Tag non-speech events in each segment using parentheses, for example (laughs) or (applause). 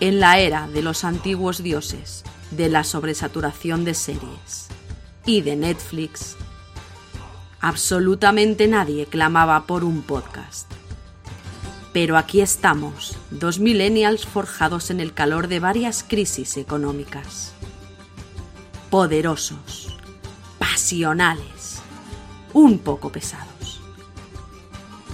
en la era de los antiguos dioses, de la sobresaturación de series y de Netflix, absolutamente nadie clamaba por un podcast. Pero aquí estamos, dos millennials forjados en el calor de varias crisis económicas. Poderosos, pasionales, un poco pesados.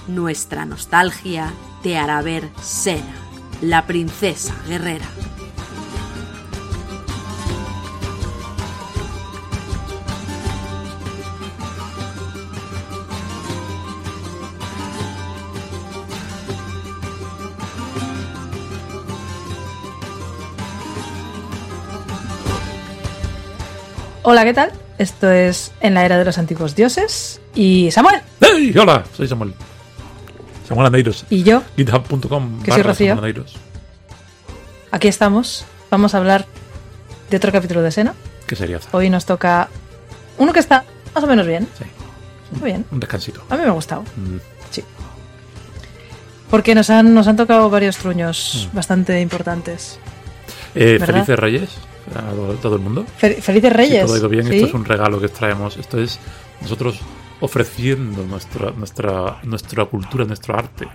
Nuestra nostalgia te hará ver Sena, la princesa guerrera. Hola, ¿qué tal? Esto es En la Era de los Antiguos Dioses. Y Samuel. ¡Hey! Hola, soy Samuel. Samuel Andeiros. Y yo. GitHub.com. Que soy Rocío. Aquí estamos. Vamos a hablar de otro capítulo de escena. ¿Qué sería? Hoy nos toca uno que está más o menos bien. Sí. Muy bien. Un descansito. A mí me ha gustado. Mm. Sí. Porque nos han, nos han tocado varios truños Mm. bastante importantes. Eh, felices Reyes a todo, todo el mundo. Fel- Felices Reyes. Si todo ha ido bien, ¿sí? esto es un regalo que traemos. Esto es nosotros ofreciendo nuestra, nuestra, nuestra cultura, nuestro arte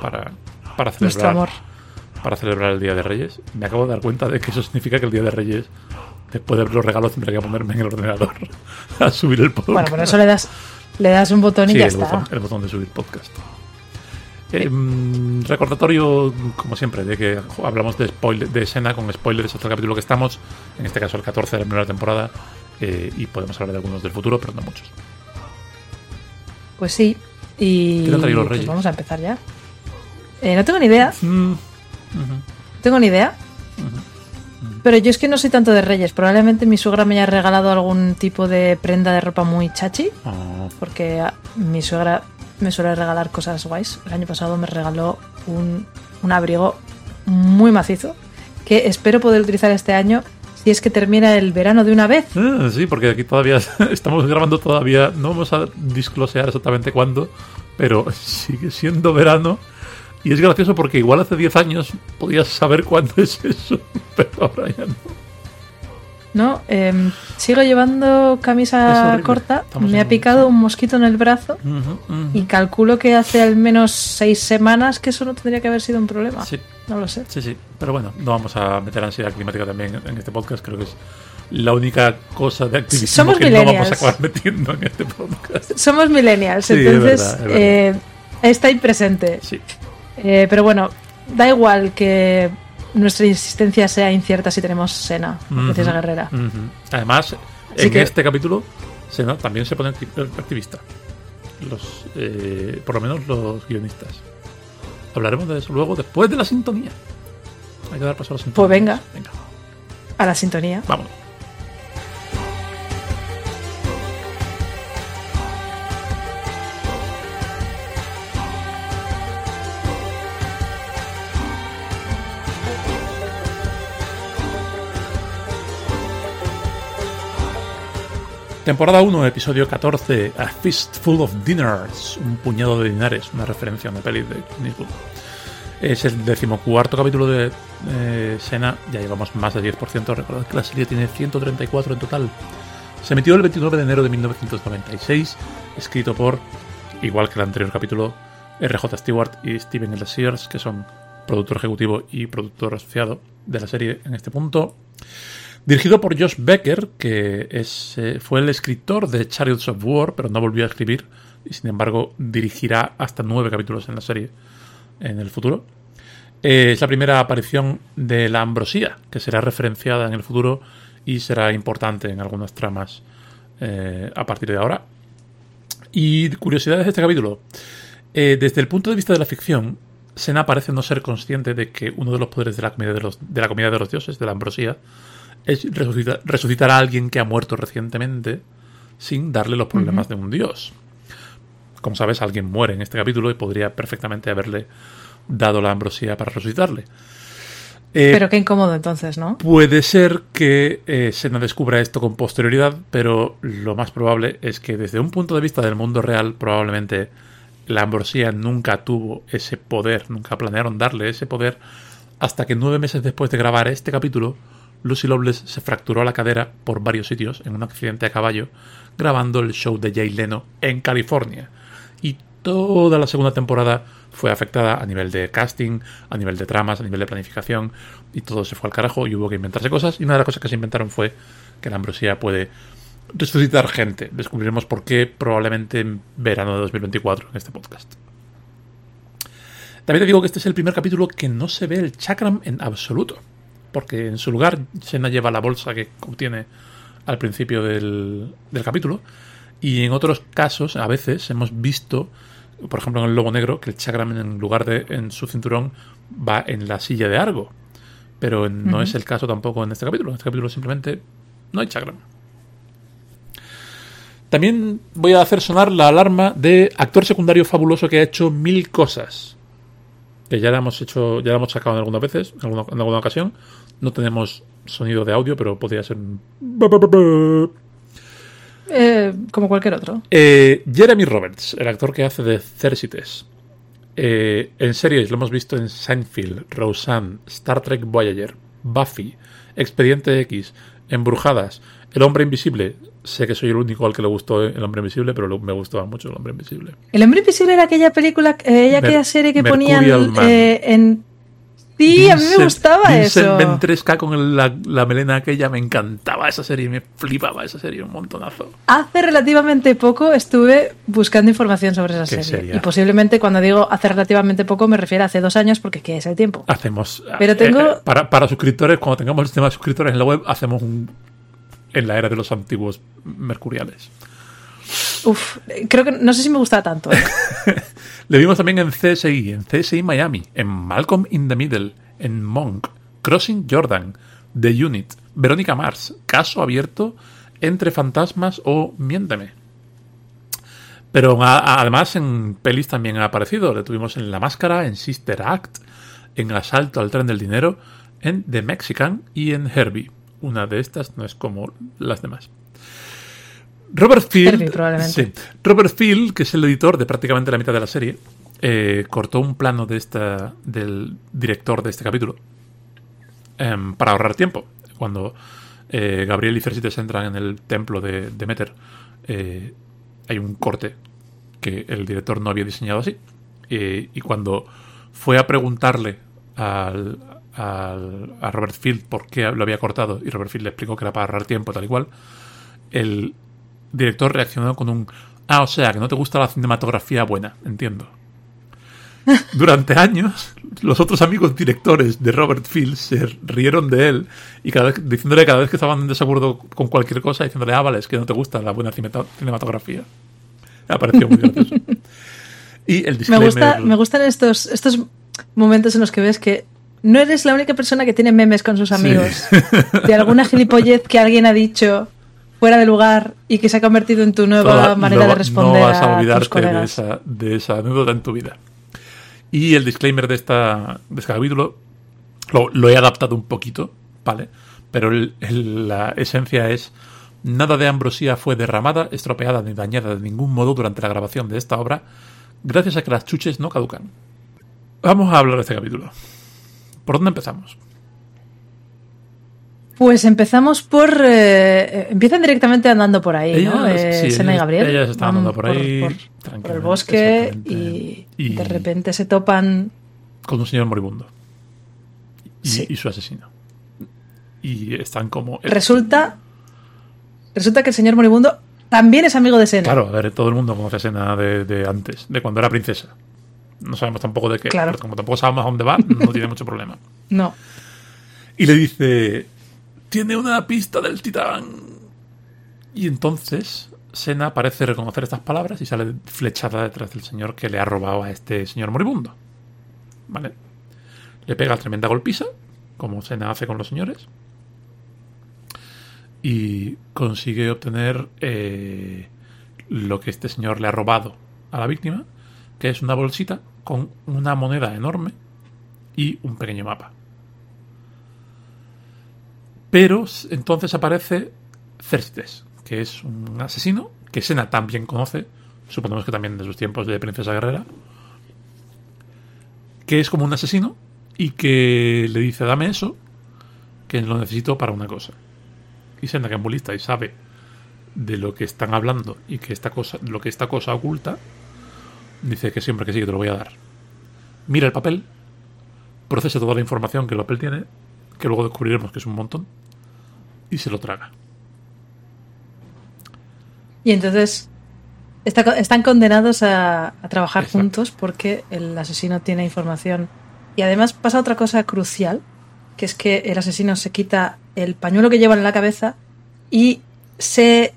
para, para Nuestro celebrar amor. para celebrar el Día de Reyes. Me acabo de dar cuenta de que eso significa que el Día de Reyes, después de ver los regalos, tendré que ponerme en el ordenador (laughs) a subir el podcast. Bueno, por eso le das, le das un botón y Sí, ya el está. botón, el botón de subir podcast. Eh, mm, recordatorio, como siempre, de que hablamos de spoiler, de escena con spoilers hasta el capítulo que estamos, en este caso el 14 de la primera temporada, eh, y podemos hablar de algunos del futuro, pero no muchos. Pues sí. Y ¿Qué te han traído los pues Reyes? vamos a empezar ya. Eh, no tengo ni idea. Mm, No tengo ni idea. Pero yo es que no soy tanto de Reyes. Probablemente mi suegra me haya regalado algún tipo de prenda de ropa muy chachi. Oh, Porque ah, mi suegra me suele regalar cosas guays. El año pasado me regaló un, un abrigo muy macizo. Que espero poder utilizar este año si es que termina el verano de una vez. Ah, sí, porque aquí todavía (laughs) estamos grabando todavía, no vamos a disclosear exactamente cuándo, pero (laughs) sigue siendo verano. Y es gracioso porque igual hace 10 años podías saber cuándo es eso, (laughs) pero ahora ya no. ¿No? Em, sigo llevando camisa corta. Estamos me ha picado un mosquito en el brazo. Y calculo que hace al menos seis semanas que eso no tendría que haber sido un problema. Sí, No lo sé. sí, sí. Pero bueno, no vamos a meter ansiedad climática también en este podcast. Creo que es la única cosa de activismo Somos que no vamos a acabar metiendo en este podcast. Somos millennials, Sí, es entonces verdad, es verdad. eh, está ahí presente. Sí, Eh, pero bueno, da igual que nuestra existencia sea incierta si tenemos Sena, la princesa Ujú, guerrera. Además, Así en que- este capítulo se no- también se pone acti- activista. Los, eh, por lo menos los guionistas. Hablaremos de eso luego después de la sintonía. Hay que dar paso a la sintonía. Pues venga. Venga, A la sintonía. vamos. Temporada 1, episodio 14, A Fistful of Dinners, un puñado de dinares, una referencia a una peli de Clint. Es el decimocuarto capítulo de eh, Sena, ya llevamos más de 10%, recordad que la serie tiene 134 en total. Se emitió el 29 de enero de 1996, escrito por, igual que el anterior capítulo, R.J. Stewart y Steven L. Sears, que son productor ejecutivo y productor asociado de la serie en este punto. Dirigido por Josh Becker, que es, eh, fue el escritor de Chariots of War, pero no volvió a escribir, y sin embargo dirigirá hasta nueve capítulos en la serie en el futuro. Eh, es la primera aparición de la ambrosía, que será referenciada en el futuro y será importante en algunas tramas eh, a partir de ahora. Y curiosidades de este capítulo. Desde el punto de vista de la ficción, Sena parece no ser consciente de que uno de los poderes de la comida de de la comida de los dioses, de la ambrosía, es resucitar, resucitar a alguien que ha muerto recientemente sin darle los problemas de un dios. Como sabes, alguien muere en este capítulo y podría perfectamente haberle dado la ambrosía para resucitarle. Eh, Pero qué incómodo entonces, ¿no? Puede ser que eh, Sena descubra esto con posterioridad, pero lo más probable es que desde un punto de vista del mundo real, probablemente la ambrosía nunca tuvo ese poder, nunca planearon darle ese poder hasta que nueve meses después de grabar este capítulo, Lucy Loveless se fracturó la cadera por varios sitios en un accidente a caballo grabando el show de Jay Leno en California. Y toda la segunda temporada fue afectada a nivel de casting, a nivel de tramas, a nivel de planificación, y todo se fue al carajo y hubo que inventarse cosas. Y una de las cosas que se inventaron fue que la ambrosía puede resucitar gente. Descubriremos por qué probablemente en verano de 2024 en este podcast. También te digo que este es el primer capítulo que no se ve el chakram en absoluto. Porque en su lugar Sena lleva la bolsa que obtiene al principio del, del capítulo. Y en otros casos, a veces, hemos visto, por ejemplo en el Lobo Negro, que el chakram en lugar de en su cinturón va en la silla de Argo. Pero no es el caso tampoco en este capítulo. En este capítulo simplemente no hay chakram. También voy a hacer sonar la alarma de actor secundario fabuloso que ha hecho mil cosas. Que ya la hemos hecho, ya la hemos sacado en algunas veces, en alguna, en alguna ocasión. No tenemos sonido de audio, pero podría ser. Eh, como cualquier otro. Eh, Jeremy Roberts, el actor que hace de Cersites. Eh, en series lo hemos visto en Seinfeld, Roseanne, Star Trek Voyager, Buffy, Expediente X, Embrujadas, El Hombre Invisible. Sé que soy el único al que le gustó El Hombre Invisible, pero me gustaba mucho El Hombre Invisible. El hombre invisible era aquella película, eh, aquella Mer- serie que Mercurial ponían Man. eh, en. Sí, a mí me gustaba Vincent eso. Ventresca con el- la, la melena aquella, me encantaba esa serie, me flipaba esa serie un montonazo. Hace relativamente poco estuve buscando información sobre esa ¿Qué serie. sería? Y posiblemente cuando digo hace relativamente poco me refiero a hace dos años porque ¿qué es el tiempo? Hacemos. Pero eh, tengo- eh, para, para suscriptores, cuando tengamos el sistema de suscriptores en la web, hacemos un. En la era de los antiguos mercuriales. Uf, creo que no sé si me gusta tanto. ¿eh? (laughs) Le vimos también en CSI, en CSI Miami, en Malcolm in the Middle, en Monk, Crossing Jordan, The Unit, Verónica Mars, Caso Abierto, Entre Fantasmas o Miénteme. Pero a- a- además en pelis también ha aparecido. Le tuvimos en La Máscara, en Sister Act, en Asalto al Tren del Dinero, en The Mexican y en Herbie. Una de estas no es como las demás. Robert Field, Herbie, sí. Robert Field, que es el editor de prácticamente la mitad de la serie, eh, cortó un plano de esta, del director de este capítulo em, para ahorrar tiempo. Cuando eh, Gabriel y Cersites entran en el templo de Demeter, eh, hay un corte que el director no había diseñado así. Y cuando fue a preguntarle al, al- a Robert Field por qué lo había cortado, y Robert Field le explicó que era para ahorrar tiempo, tal y cual, el director reaccionó con un Ah, o sea, que no te gusta la cinematografía buena, entiendo. (laughs) Durante años, los otros amigos directores de Robert Field se rieron de él y cada vez, diciéndole cada vez que estaban en desacuerdo con cualquier cosa, diciéndole, ah, vale, es que no te gusta la buena cinema- cinematografía. Me ha parecido muy gracioso. (laughs) Y el Me, gusta, me gustan estos, estos momentos en los que ves que no eres la única persona que tiene memes con sus amigos. De alguna gilipollez que alguien ha dicho fuera de lugar y que se ha convertido en tu nueva Toda- manera no- de responder no vas a olvidarte de esa, de esa anécdota en tu vida. Y el disclaimer de, esta, de este capítulo lo, lo he adaptado un poquito, ¿vale? Pero el- el- la esencia es: nada de ambrosía fue derramada, estropeada ni dañada de ningún modo durante la grabación de esta obra, gracias a que las chuches no caducan. Vamos a hablar de este capítulo. ¿Por dónde empezamos? Pues empezamos por. eh, empiezan directamente andando por ahí, ¿no? Eh, sí, Sena y Gabriel. ellas están andando por ahí, por, por el bosque y, Y- de repente se topan. con un señor moribundo y, Sí. y su asesino. Y están como. Resulta. Resulta que el señor moribundo también es amigo de Sena. Claro, a ver, todo el mundo conoce a Sena de, de antes, de cuando era princesa. No sabemos tampoco de qué. Claro. como tampoco sabemos a dónde va, no tiene mucho problema. (laughs) No. Y le dice: Tiene una pista del titán. Y entonces Sena parece reconocer estas palabras y sale flechada detrás del señor que le ha robado a este señor moribundo. ¿Vale? Le pega tremenda golpiza, como Sena hace con los señores. Y consigue obtener eh, lo que este señor le ha robado a la víctima, que es una bolsita con una moneda enorme y un pequeño mapa. Pero entonces aparece Cersites, que es un asesino que Sena también conoce, suponemos que también de sus tiempos de princesa guerrera, que es como un asesino y que le dice, dame eso, que lo necesito para una cosa. Y Sena, que es y sabe de lo que están hablando y que esta cosa, lo que esta cosa oculta, dice que siempre que sí, que te lo voy a dar. Mira el papel, procesa toda la información que el papel tiene, que luego descubriremos que es un montón, y se lo traga. Y entonces está- están condenados a, a trabajar Exacto. juntos porque el asesino tiene información. Y además pasa otra cosa crucial, que es que el asesino se quita el pañuelo que lleva en la cabeza y se,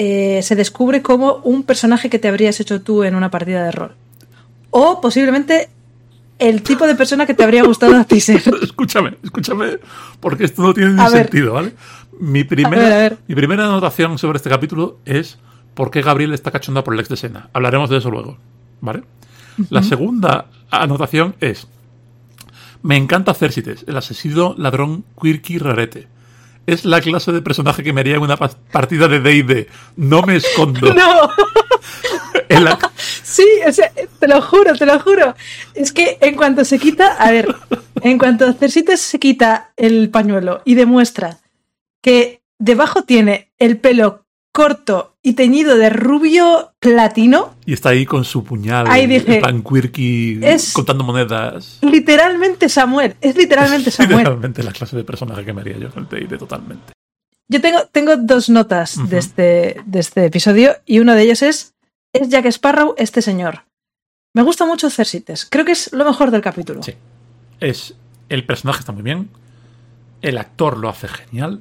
eh, se descubre como un personaje que te habrías hecho tú en una partida de rol. O posiblemente el tipo de persona que te habría gustado a ti (laughs) ser. escúchame, escúchame, porque esto no tiene ni sentido, ¿vale? Mi primera, A ver, a ver. mi primera anotación sobre este capítulo es por qué Gabriel está cachonda por el ex de Sena. Hablaremos de eso luego, ¿vale? La segunda anotación es me encanta Cersites, el asesino ladrón quirky rarete. Es la clase de personaje que me haría en una pa- partida de D&D. No me escondo. (laughs) ¡No! (laughs) Sí, o sea, te lo juro, te lo juro. Es que en cuanto se quita, a ver, en cuanto Cersites se quita el pañuelo y demuestra que debajo tiene el pelo corto y teñido de rubio platino, y está ahí con su puñal, Ahí dije, quirky, es- contando monedas. literalmente Samuel, es literalmente (laughs) Samuel. Literalmente la clase de personaje que me haría yo en el totalmente. Yo tengo, tengo dos notas de, este, de este episodio y uno de ellos es, es Jack Sparrow este señor. Me gusta mucho Cersites, creo que es lo mejor del capítulo. Sí. Es, el personaje está muy bien, el actor lo hace genial,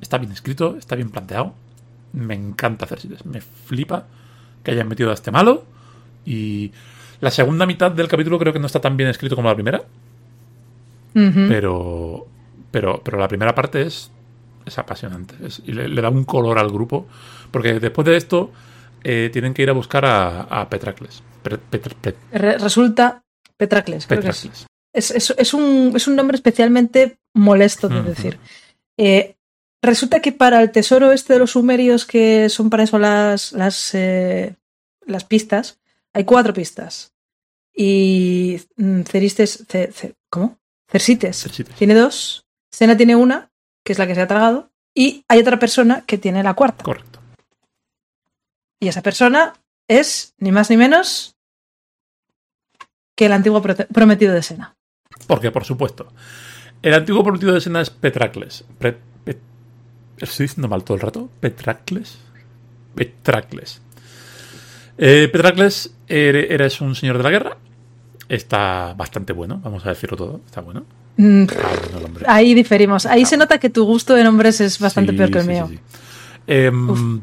está bien escrito, está bien planteado. Me encanta Cersites, me flipa que hayan metido a este malo. Y la segunda mitad del capítulo creo que no está tan bien escrito como la primera, pero, pero, pero la primera parte es, es apasionante es- y le, le da un color al grupo. Porque después de esto eh, tienen que ir a buscar a, a Petracles. Pe- Petr- Pe- Re- resulta Petracles, creo que. Es, es- es un, es un nombre especialmente molesto de decir. Eh, resulta que para el tesoro este de los sumerios, que son para eso las, las, eh, las pistas, hay cuatro pistas. Y Ceristes, Ce- Ce- ¿cómo? Cersites Cersites. tiene dos, Sena tiene una, que es la que se ha tragado, y hay otra persona que tiene la cuarta. Correcto. Y esa persona es ni más ni menos que el antiguo prometido de Sena. Porque, por supuesto, el antiguo prometido de Sena es Petracles. Pre- ¿Estoy diciendo mal todo el rato? ¿Petracles? Petracles. Eh, Petracles eres un señor de la guerra. Está bastante bueno, vamos a decirlo todo. Está bueno. Mm, bueno hombre. Ahí diferimos. Ahí se nota que tu gusto en hombres es bastante Sí, peor que el sí, mío. sí. Em,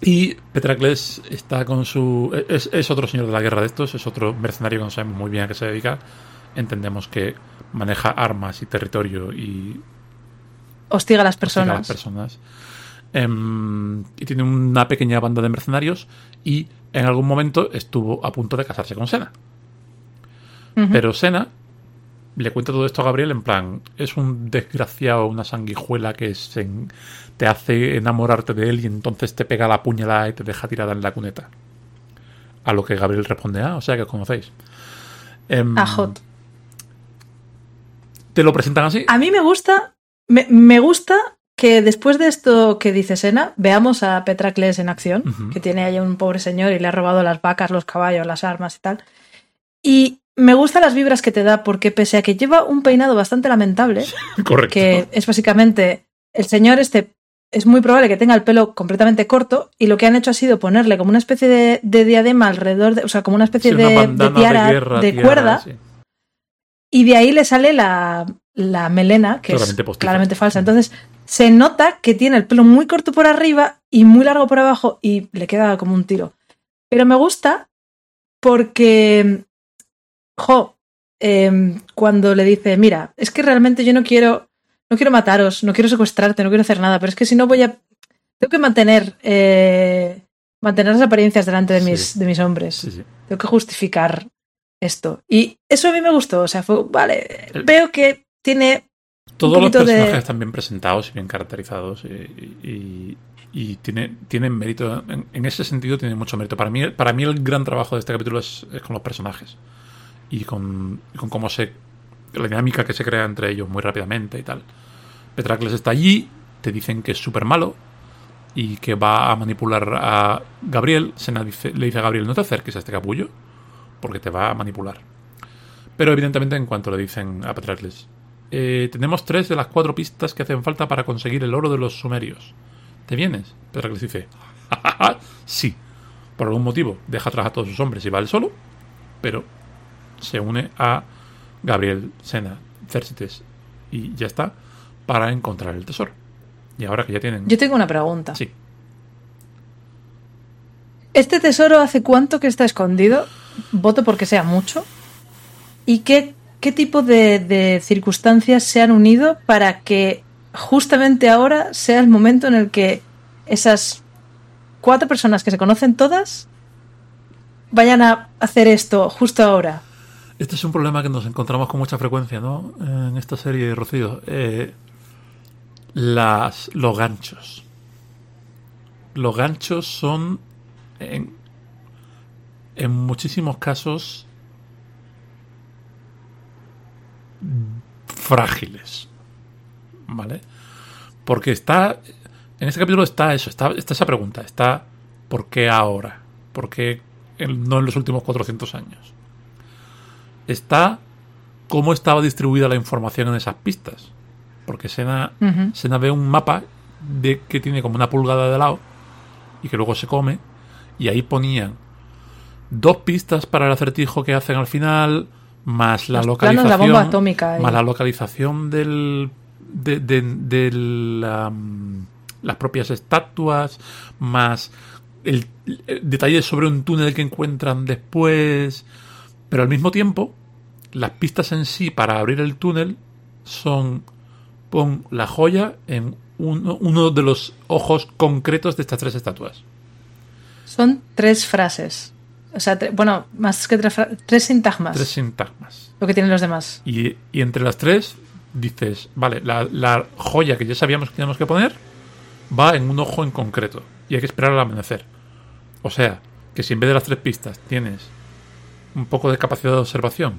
y Petracles está con su. Es, es otro señor de la guerra de estos, es otro mercenario que no sabemos muy bien a qué se dedica. Entendemos que maneja armas y territorio y Hostiga a las hostiga a personas. las personas. Em, y tiene una pequeña banda de mercenarios y en algún momento estuvo a punto de casarse con Sena. Pero Sena le cuenta todo esto a Gabriel en plan, es un desgraciado, una sanguijuela que se en- te hace enamorarte de él y entonces te pega la puñalada y te deja tirada en la cuneta. A lo que Gabriel responde, ah, o sea que os conocéis. Em, A Hot. Te lo presentan así. A mí me gusta, me, me gusta que después de esto que dice Sena, veamos a Petracles en acción, que tiene ahí un pobre señor y le ha robado las vacas, los caballos, las armas y tal. Y me gustan las vibras que te da, porque pese a que lleva un peinado bastante lamentable, (laughs) Correcto. que es básicamente el señor este es muy probable que tenga el pelo completamente corto y lo que han hecho ha sido ponerle como una especie de, de diadema alrededor, de, o sea, como una especie Sí, de, una de tiara de, guerra, tiara, cuerda sí. y de ahí le sale la, la melena, que Claramente es postiza. claramente falsa. Entonces se nota que tiene el pelo muy corto por arriba y muy largo por abajo y le queda como un tiro. Pero me gusta porque, jo, em, cuando le dice, mira, es que realmente yo no quiero, no quiero mataros, no quiero secuestrarte, no quiero hacer nada, pero es que si no voy a, tengo que mantener, eh, mantener las apariencias delante de Sí. mis, de mis hombres Sí, sí. tengo que justificar esto. Y eso a mí me gustó. O sea, fue, vale, El- veo que tiene. Todos los de- personajes están bien presentados y bien caracterizados y, y- y tiene, tienen mérito. En, en ese sentido tiene mucho mérito. Para mí, para mí el gran trabajo de este capítulo es, es con los personajes y con, cómo se la dinámica que se crea entre ellos muy rápidamente y tal. Petracles está allí, te dicen que es súper malo y que va a manipular a Gabriel. Sena dice, le dice a Gabriel, no te acerques a este capullo porque te va a manipular. Pero evidentemente en cuanto le dicen a Petracles, eh, tenemos tres de las cuatro pistas que hacen falta para conseguir el oro de los sumerios. ¿Te vienes? Petracles dice, sí. Por algún motivo deja atrás a todos sus hombres y va él solo, pero se une a Gabriel, Sena, Cercites y ya está para encontrar el tesoro. Y ahora que ya tienen... Yo tengo una pregunta. Sí. ¿Este tesoro hace cuánto que está escondido? Voto porque sea mucho. ¿Y qué, qué tipo de, de circunstancias se han unido para que justamente ahora sea el momento en el que esas cuatro personas que se conocen todas vayan a hacer esto justo ahora? Este es un problema que nos encontramos con mucha frecuencia, ¿no? En esta serie, Rocío. Eh, las, los ganchos. Los ganchos son, en muchísimos casos, frágiles. ¿Vale? Porque está. En este capítulo está eso, está, está esa pregunta. Está ¿por qué ahora? ¿Por qué no en los últimos 400 años? Está cómo estaba distribuida la información en esas pistas. Porque Sena. Sena ve un mapa de que tiene como una pulgada de lado y que luego se come. Y ahí ponían dos pistas para el acertijo que hacen al final, más la Los de localización. la bomba atómica y- Más la localización del. de, de- de la, las propias estatuas, más el, el- detalles sobre un túnel que encuentran después. Pero al mismo tiempo, las pistas en sí para abrir el túnel son pon la joya en uno, uno de los ojos concretos de estas tres estatuas. Son tres frases. O sea, bueno, más que tres, sintagmas. Tres sintagmas. Lo que tienen los demás. Y, y entre las tres dices, vale, la, la joya que ya sabíamos que teníamos que poner va en un ojo en concreto. Y hay que esperar al amanecer. O sea, que si en vez de las tres pistas tienes un poco de capacidad de observación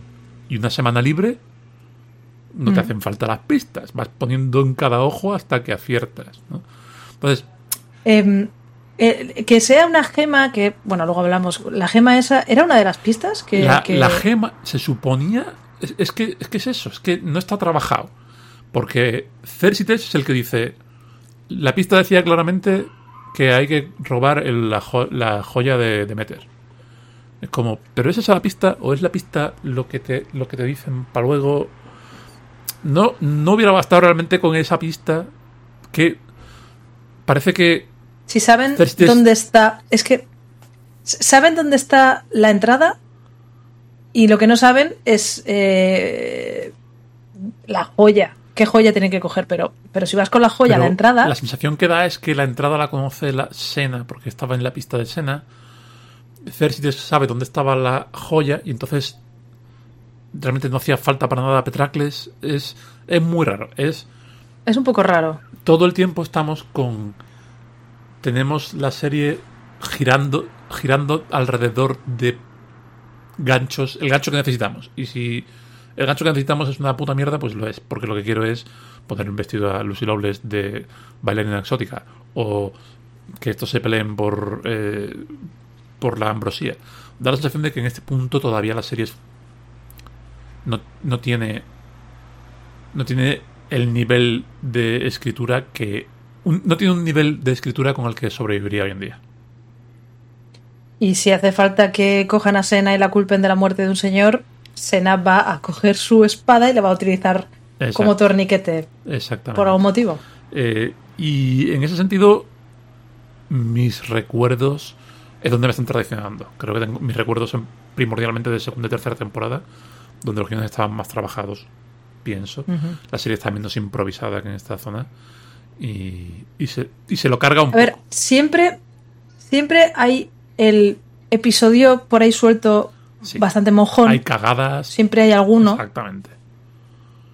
y una semana libre, no te Mm. hacen falta las pistas. Vas poniendo en cada ojo hasta que aciertas. ¿no? Entonces, Em, eh, que sea una gema que, bueno, luego hablamos. La gema esa, ¿era una de las pistas? Que, la, que- la gema se suponía. Es, es que, es que es eso, es que no está trabajado. Porque Cercites es el que dice. La pista decía claramente que hay que robar el- la, jo- la joya de Demeter. Es como, ¿pero es esa la pista o es la pista lo que te, lo que te dicen para luego? No, no hubiera bastado realmente con esa pista que parece que Si saben dónde está. Es que. Saben dónde está la entrada. Y lo que no saben es. eh, la joya. ¿Qué joya tienen que coger? Pero, pero si vas con la joya a la entrada. La sensación que da es que la entrada la conoce la Sena, porque estaba en la pista de Sena. Cercites sabe dónde estaba la joya y entonces realmente no hacía falta para nada a Petracles. Es, es muy raro. Es Es un poco raro. todo el tiempo estamos con. Tenemos la serie girando, girando alrededor de ganchos, el gancho que necesitamos. Y si el gancho que necesitamos es una puta mierda, pues lo es. Porque lo que quiero es poner un vestido a Lucy Lawless de bailarina exótica. O que estos se peleen por, eh, por la ambrosía. Da la sensación de que en este punto todavía la serie es- no, no tiene. No tiene el nivel de escritura que. Un- no tiene un nivel de escritura con el que sobreviviría hoy en día. Y si hace falta que cojan a Sena y la culpen de la muerte de un señor, Sena va a coger su espada y la va a utilizar Exacto. como torniquete. Exactamente. Por algún motivo. Eh, y en ese sentido, mis recuerdos es donde me están traicionando. Creo que tengo mis recuerdos son primordialmente de segunda y tercera temporada, donde los guiones estaban más trabajados, pienso. La serie está menos improvisada que en esta zona. Y, y, se, y se lo carga un A ver, siempre, siempre hay el episodio por ahí suelto Sí. bastante mojón. Hay cagadas. Siempre hay alguno. Exactamente.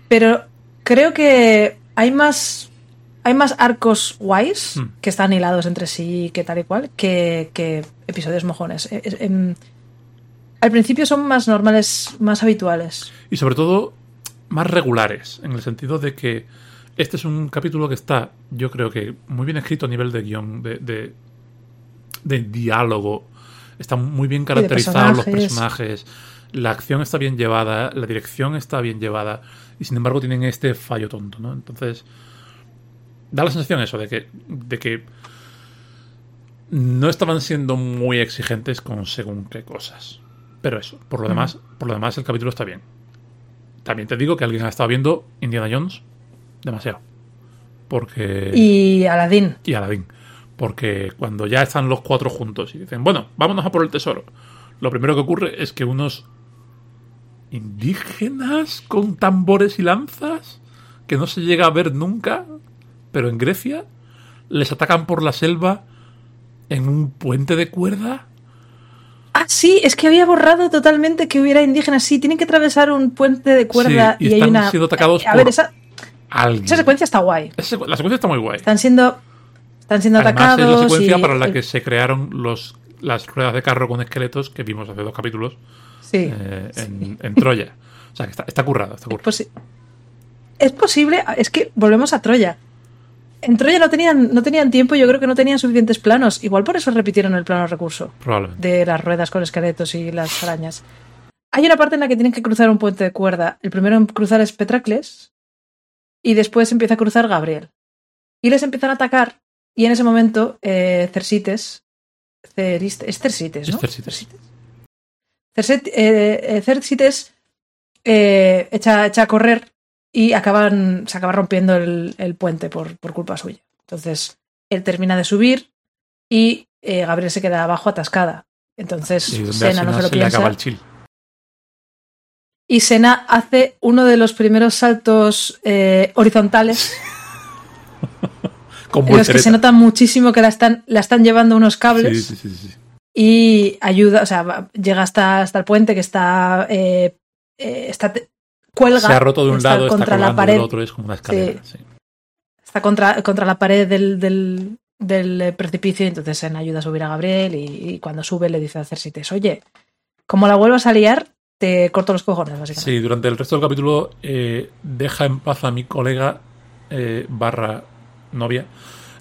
Pero creo que hay más. Hay más arcos guays Hmm. que están hilados entre sí, que tal y cual, que, que episodios mojones. Eh, eh, em, al principio son más normales, más habituales. Y sobre todo, más regulares, en el sentido de que este es un capítulo que está, yo creo que muy bien escrito a nivel de guion, de, de, de diálogo. Están muy bien caracterizados los personajes. La acción está bien llevada, la dirección está bien llevada. Y sin embargo tienen este fallo tonto, ¿no? Entonces, da la sensación eso, de que, de que no estaban siendo muy exigentes con según qué cosas. Pero eso, por lo demás, por lo demás el capítulo está bien. También te digo que alguien ha estado viendo Indiana Jones demasiado. Porque. Y Aladdin. Y Aladdin. Porque cuando ya están los cuatro juntos y dicen, bueno, vámonos a por el tesoro. Lo primero que ocurre es que unos indígenas con tambores y lanzas, que no se llega a ver nunca, pero en Grecia, les atacan por la selva en un puente de cuerda. Ah, sí, es que había borrado totalmente que hubiera indígenas. Sí, tienen que atravesar un puente de cuerda y, hay una. siendo atacados a ver, esa, esa secuencia está guay. la secuencia está muy guay. Están siendo, están siendo atacados. Es la secuencia para la que se crearon los, las ruedas de carro con esqueletos que vimos hace dos capítulos sí, eh, En, Troya. O sea, que está, está currado. Está currado. Es, es posible, es que volvemos a Troya. En Troya no tenían, no tenían tiempo, yo creo que no tenían suficientes planos. Igual por eso repitieron el plano recurso. Probablemente. De las ruedas con esqueletos y las arañas. Hay una parte en la que tienen que cruzar un puente de cuerda. El primero en cruzar es Petracles. Y después empieza a cruzar Gabriel. Y les empiezan a atacar. Y en ese momento, eh, Cersites. es Cersites, ¿no? Es Cersites. Eh, eh, Cersites eh, echa, echa a correr y acaban, se acaba rompiendo el, el puente por, por, culpa suya. Entonces, él termina de subir y eh, Gabriel se queda abajo atascada. Entonces, Sena no se lo piensa. acaba el chill. Y Sena hace uno de los primeros saltos eh, horizontales. (laughs) en los que se nota muchísimo que la están, la están llevando unos cables. Sí, sí, sí, y ayuda, o sea, llega hasta, hasta el puente que está, eh, está cuelga. Se ha roto de un lado, contra está la pared. del otro, es como una escalera. Está contra, contra la pared del, del, del precipicio y entonces en ayuda a subir a Gabriel y, y, cuando sube le dice a Cersites, oye, como la vuelvas a liar, te corto los cojones, básicamente. Sí, durante el resto del capítulo eh, deja en paz a mi colega eh, barra novia.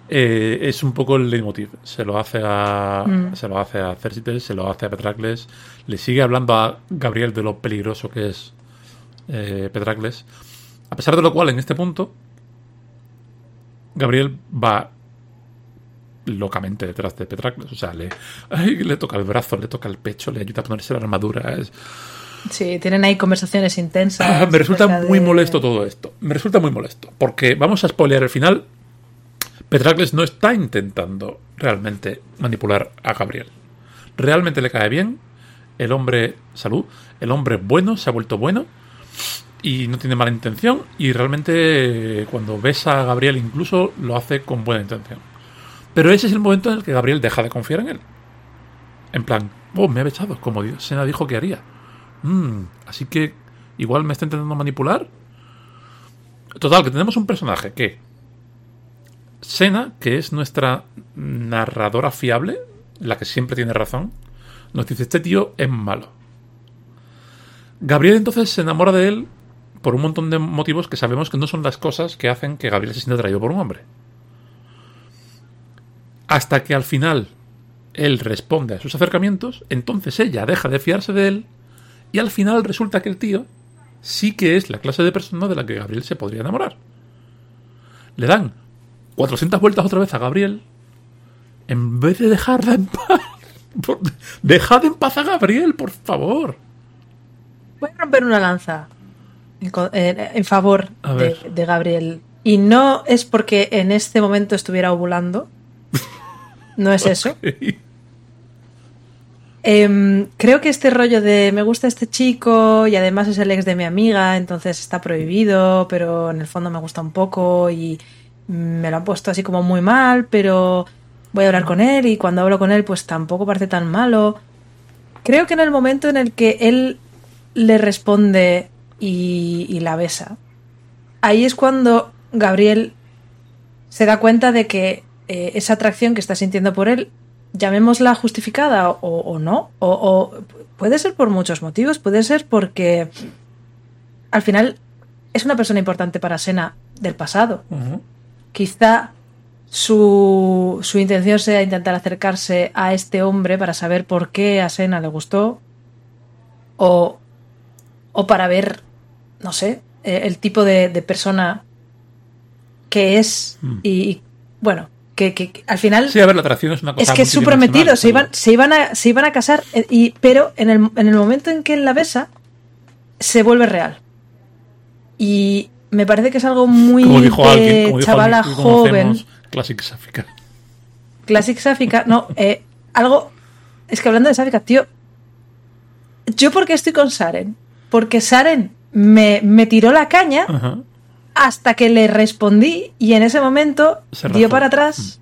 Eh, es un poco el leitmotiv. Se lo hace a mm. se lo hace a Cersites, se lo hace a Petracles, le sigue hablando a Gabriel de lo peligroso que es eh, Petracles. A pesar de lo cual, en este punto, Gabriel va locamente detrás de Petracles. O sea, le, le toca el brazo, le toca el pecho, le ayuda a ponerse la armadura. Es... Sí, tienen ahí conversaciones intensas. Ah, (laughs) me resulta muy de... molesto todo esto. Me resulta muy molesto. Porque vamos a spoilear el final. Petracles no está intentando realmente manipular a Gabriel. Realmente le cae bien. El hombre, salud, el hombre bueno se ha vuelto bueno y no tiene mala intención y realmente eh, cuando besa a Gabriel incluso lo hace con buena intención. Pero ese es el momento en el que Gabriel deja de confiar en él. En plan, oh, me ha besado, como Sena dijo que haría. Mm, así que igual me está intentando manipular. Total, que tenemos un personaje que... Sena, que es nuestra narradora fiable, la que siempre tiene razón, nos dice, este tío es malo. Gabriel entonces se enamora de él por un montón de motivos que sabemos que no son las cosas que hacen que Gabriel se sienta atraído por un hombre. Hasta que al final él responde a sus acercamientos, entonces ella deja de fiarse de él y al final resulta que el tío sí que es la clase de persona de la que Gabriel se podría enamorar. Le dan 400 vueltas otra vez a Gabriel en vez de dejarla en paz. (laughs) Dejad en paz a Gabriel, por favor. Voy a romper una lanza en, favor de, de, Gabriel. Y no es porque en este momento estuviera ovulando. No es (laughs) eso. Eh, creo que este rollo de me gusta este chico y además es el ex de mi amiga, entonces está prohibido, pero en el fondo me gusta un poco y me lo han puesto así como muy mal, pero voy a hablar con él y cuando hablo con él pues tampoco parece tan malo. Creo que en el momento en el que él le responde y, y, la besa. Ahí es cuando Gabriel se da cuenta de que eh, esa atracción que está sintiendo por él, llamémosla justificada o, o no, o, o, puede ser por muchos motivos, puede ser porque al final es una persona importante para Sena del pasado. Quizá su, su intención sea intentar acercarse a este hombre para saber por qué a Sena le gustó. O, o para ver, no sé, eh, el tipo de, de persona que es. Mm. Y, y, bueno, que, que- que al final Sí, a ver, la atracción es una cosa. es que es su prometido, se iban, se, iban a, se iban a casar, eh, y, pero en el, en el momento en que él la besa, se vuelve real. Y me parece que es algo muy Como dijo de alguien, como dijo chavala alguien joven, Classic Sáfica. Classic Sáfica, no, eh, algo... Es que hablando de Sáfica, tío, ¿yo por qué estoy con Saren? Porque Saren me, me tiró la caña Ajá. Hasta que le respondí y en ese momento dio para atrás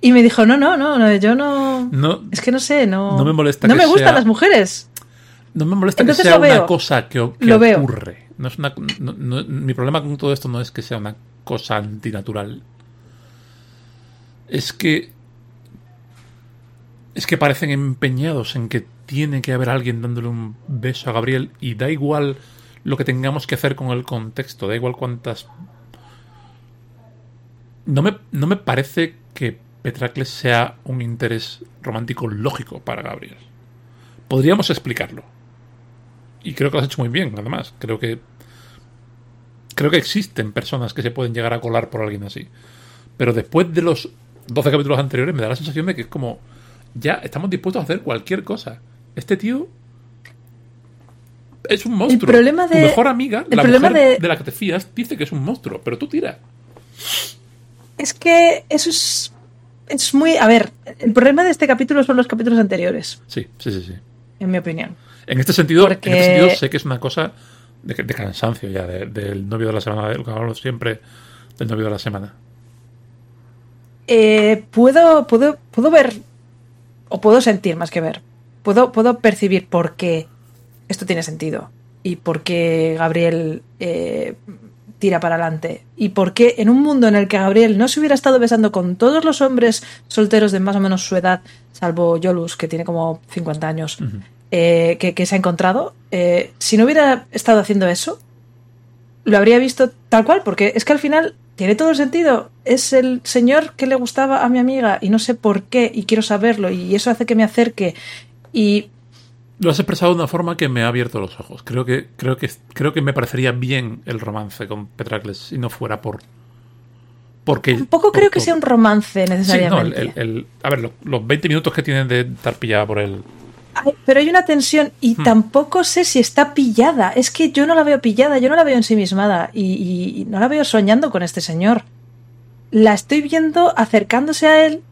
y me dijo, no, no, no, no, yo no... No, Es que no sé, no. No me molesta No que me gustan las mujeres. no me molesta Entonces que sea una cosa que, que Lo veo. ocurre. No es una, no- mi problema con todo esto no es que sea una cosa antinatural. Es que. Es que parecen empeñados en que tiene que haber alguien dándole un beso a Gabriel y da igual lo que tengamos que hacer con el contexto, da igual cuántas. No me, no me parece que Petracles sea un interés romántico lógico para Gabriel. Podríamos explicarlo. Y creo que lo has hecho muy bien, además. Creo que. Creo que existen personas que se pueden llegar a colar por alguien así. Pero después de los 12 capítulos anteriores me da la sensación de que es como. Ya estamos dispuestos a hacer cualquier cosa. Este tío. Es un monstruo. problema de- Tu mejor amiga, el la problema mujer de- de... la que te fías, dice que es un monstruo. Pero tú tira. Es que eso es. Es muy. A ver, el problema de este capítulo son los capítulos anteriores, Sí, sí, sí, sí. en mi opinión. En este sentido, Porque- en este sentido sé que es una cosa de, de cansancio ya, de- del novio de la semana, lo que hablamos siempre del novio de la semana. Eh, puedo, puedo, puedo ver, o puedo sentir más que ver. Puedo, puedo percibir por qué esto tiene sentido y por qué Gabriel eh, tira para adelante y por qué en un mundo en el que Gabriel no se hubiera estado besando con todos los hombres solteros de más o menos su edad, salvo Yolus, que tiene como 50 años, eh, que, que se ha encontrado, eh, si no hubiera estado haciendo eso, lo habría visto tal cual, porque es que al final tiene todo el sentido. Es el señor que le gustaba a mi amiga y no sé por qué y quiero saberlo y eso hace que me acerque. Y Lo has expresado de una forma que me ha abierto los ojos. Creo que, creo que, creo que me parecería bien el romance con Petracles si no fuera por. Porque. tampoco por creo que sea un romance Sí, no, el, necesariamente. el- el- a ver, lo- los 20 minutos que tienen de estar pillada por él. Pero hay una tensión y Hmm. tampoco sé si está pillada. Es que yo no la veo pillada, yo no la veo ensimismada y, y- y no la veo soñando con este señor. La estoy viendo acercándose a él,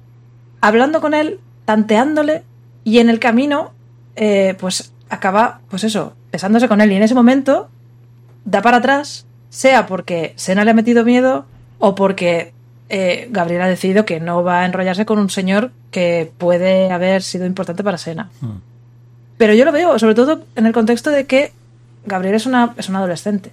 hablando con él, tanteándole y en el camino, eh, pues acaba, pues eso, besándose con él y en ese momento da para atrás, sea porque Sena le ha metido miedo o porque eh, Gabriel ha decidido que no va a enrollarse con un señor que puede haber sido importante para Sena. Hmm. Pero yo lo veo, sobre todo en el contexto de que Gabriel es una, es una adolescente.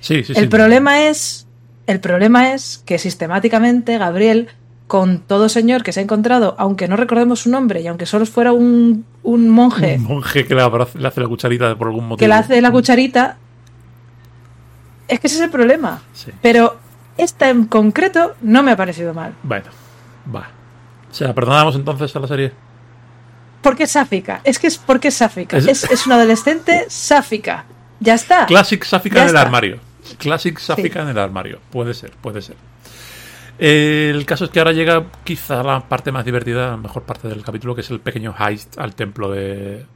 Sí, sí, sí. el problema es. El problema es que sistemáticamente Gabriel, con todo señor que se ha encontrado, aunque no recordemos su nombre y aunque solo fuera un, un monje Un monje que le, abraza- le hace la cucharita por algún motivo. que le hace la cucharita, es que ese es el problema. Sí. Pero esta en concreto no me ha parecido mal. Bueno, va. ¿Se la perdonamos entonces a la serie? Porque es sáfica. Es que es porque es sáfica. Es- Es, es una adolescente sáfica. Ya está. Classic Sáfica en el armario. Classic Sáfica en el armario. Puede ser, puede ser. El caso es que ahora llega quizá la parte más divertida, la mejor parte del capítulo, que es el pequeño heist al templo de.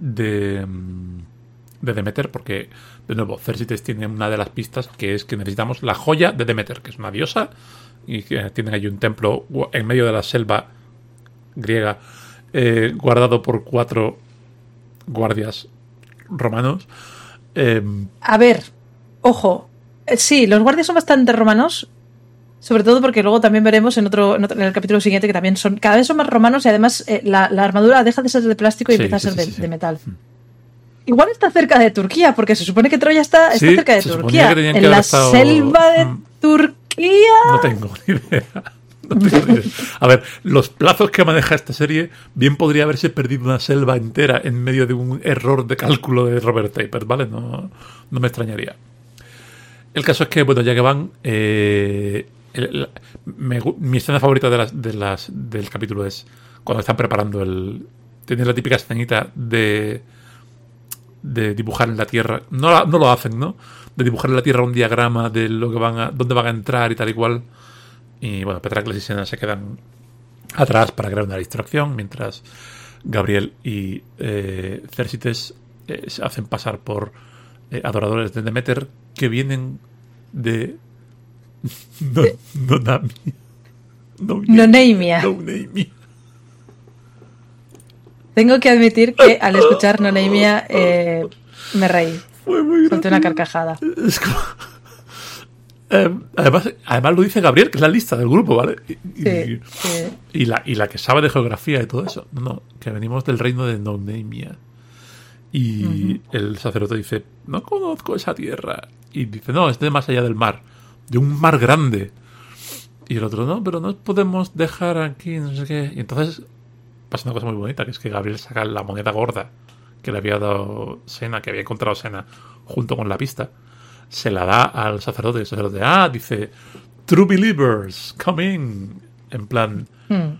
de. mm, de Demeter, porque, de nuevo, Cersites tiene una de las pistas que es que necesitamos la joya de Demeter, que es una diosa, y que tienen allí un templo en medio de la selva griega, eh, guardado por cuatro guardias romanos. Em, A ver, ojo. Eh, Sí, los guardias son bastante romanos. Sobre todo porque luego también veremos en otro, en, otro- en el capítulo siguiente que también son cada vez son más romanos y además eh, la, la armadura deja de ser de plástico y Sí, empieza a ser sí, de, metal. Igual está cerca de Turquía, porque se supone que Troya está, está cerca de Turquía. que tenían que en la estado- selva de Mm. Turquía. no tengo ni idea. A ver, los plazos que maneja esta serie, bien podría haberse perdido una selva entera en medio de un error de cálculo de Robert Taper, ¿vale? No, no me extrañaría. El caso es que, bueno, ya que van, eh, mi escena favorita de del capítulo es cuando están preparando el... Tienen la típica escenita de de dibujar en la tierra. No, no lo hacen, ¿no? De dibujar en la tierra un diagrama de lo que van a, dónde van a entrar y tal y cual. Y bueno, Petracles y Sena se quedan atrás para crear una distracción, mientras Gabriel y eh, eh, se hacen pasar por eh, adoradores de Demeter que vienen de. No, no, Nami. No, Noneimia. No. Tengo que admitir que al (laughs) escuchar Noneimia eh, me reí. Fue muy Solté una carcajada. Es como- Eh, además, además lo dice Gabriel, que es la lista del grupo, ¿vale? Y, y- Sí, sí. y la, y la que sabe de geografía y todo eso. No, no, que venimos del reino de Nonemia. Y el sacerdote dice, no conozco esa tierra. Y dice, no, es de más allá del mar. De un mar grande. Y el otro, no, pero no podemos dejar aquí, no sé qué. Y entonces pasa una cosa muy bonita, que es que Gabriel saca la moneda gorda que le había dado Sena, que había encontrado Sena junto con la pista. Se la da al sacerdote. Y el sacerdote, ah, dice, True Believers, come in. En plan, Hmm.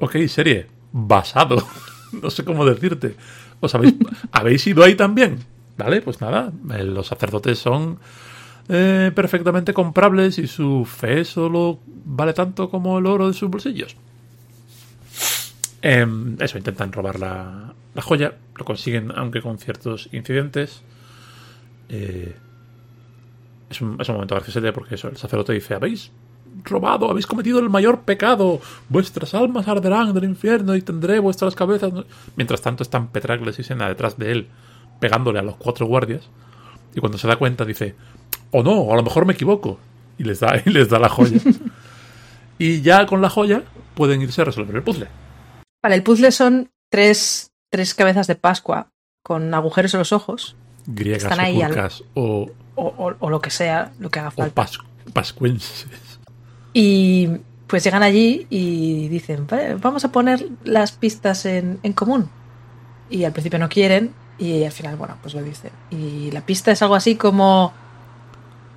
Ok, serie. Basado. (laughs) no sé cómo decirte. ¿Os habéis, habéis ido ahí también? Vale, pues nada. eh, Los sacerdotes son eh, perfectamente comprables y su fe solo vale tanto como el oro de sus bolsillos. Em, eso, intentan robar la, la joya. Lo consiguen, aunque con ciertos incidentes. Eh, es, un, es un momento porque eso, el sacerdote dice: ¿Habéis robado, habéis cometido el mayor pecado, vuestras almas arderán del infierno y tendré vuestras cabezas. Mientras tanto están Petracles y Sena detrás de él, pegándole a los cuatro guardias, y cuando se da cuenta dice, o no, a lo mejor me equivoco, y les da, (laughs) y les da la joya. (laughs) y ya con la joya pueden irse a resolver el puzzle. Vale, el puzzle son tres, tres cabezas de Pascua con agujeros en los ojos Griegas Están o al- o, o, o- o lo que sea, lo que haga o falta. pas- pascuenses. Y pues llegan allí y dicen, "Vale, vamos a poner las pistas en, en común. Y al principio no quieren y al final, bueno, pues lo dicen. Y la pista es algo así como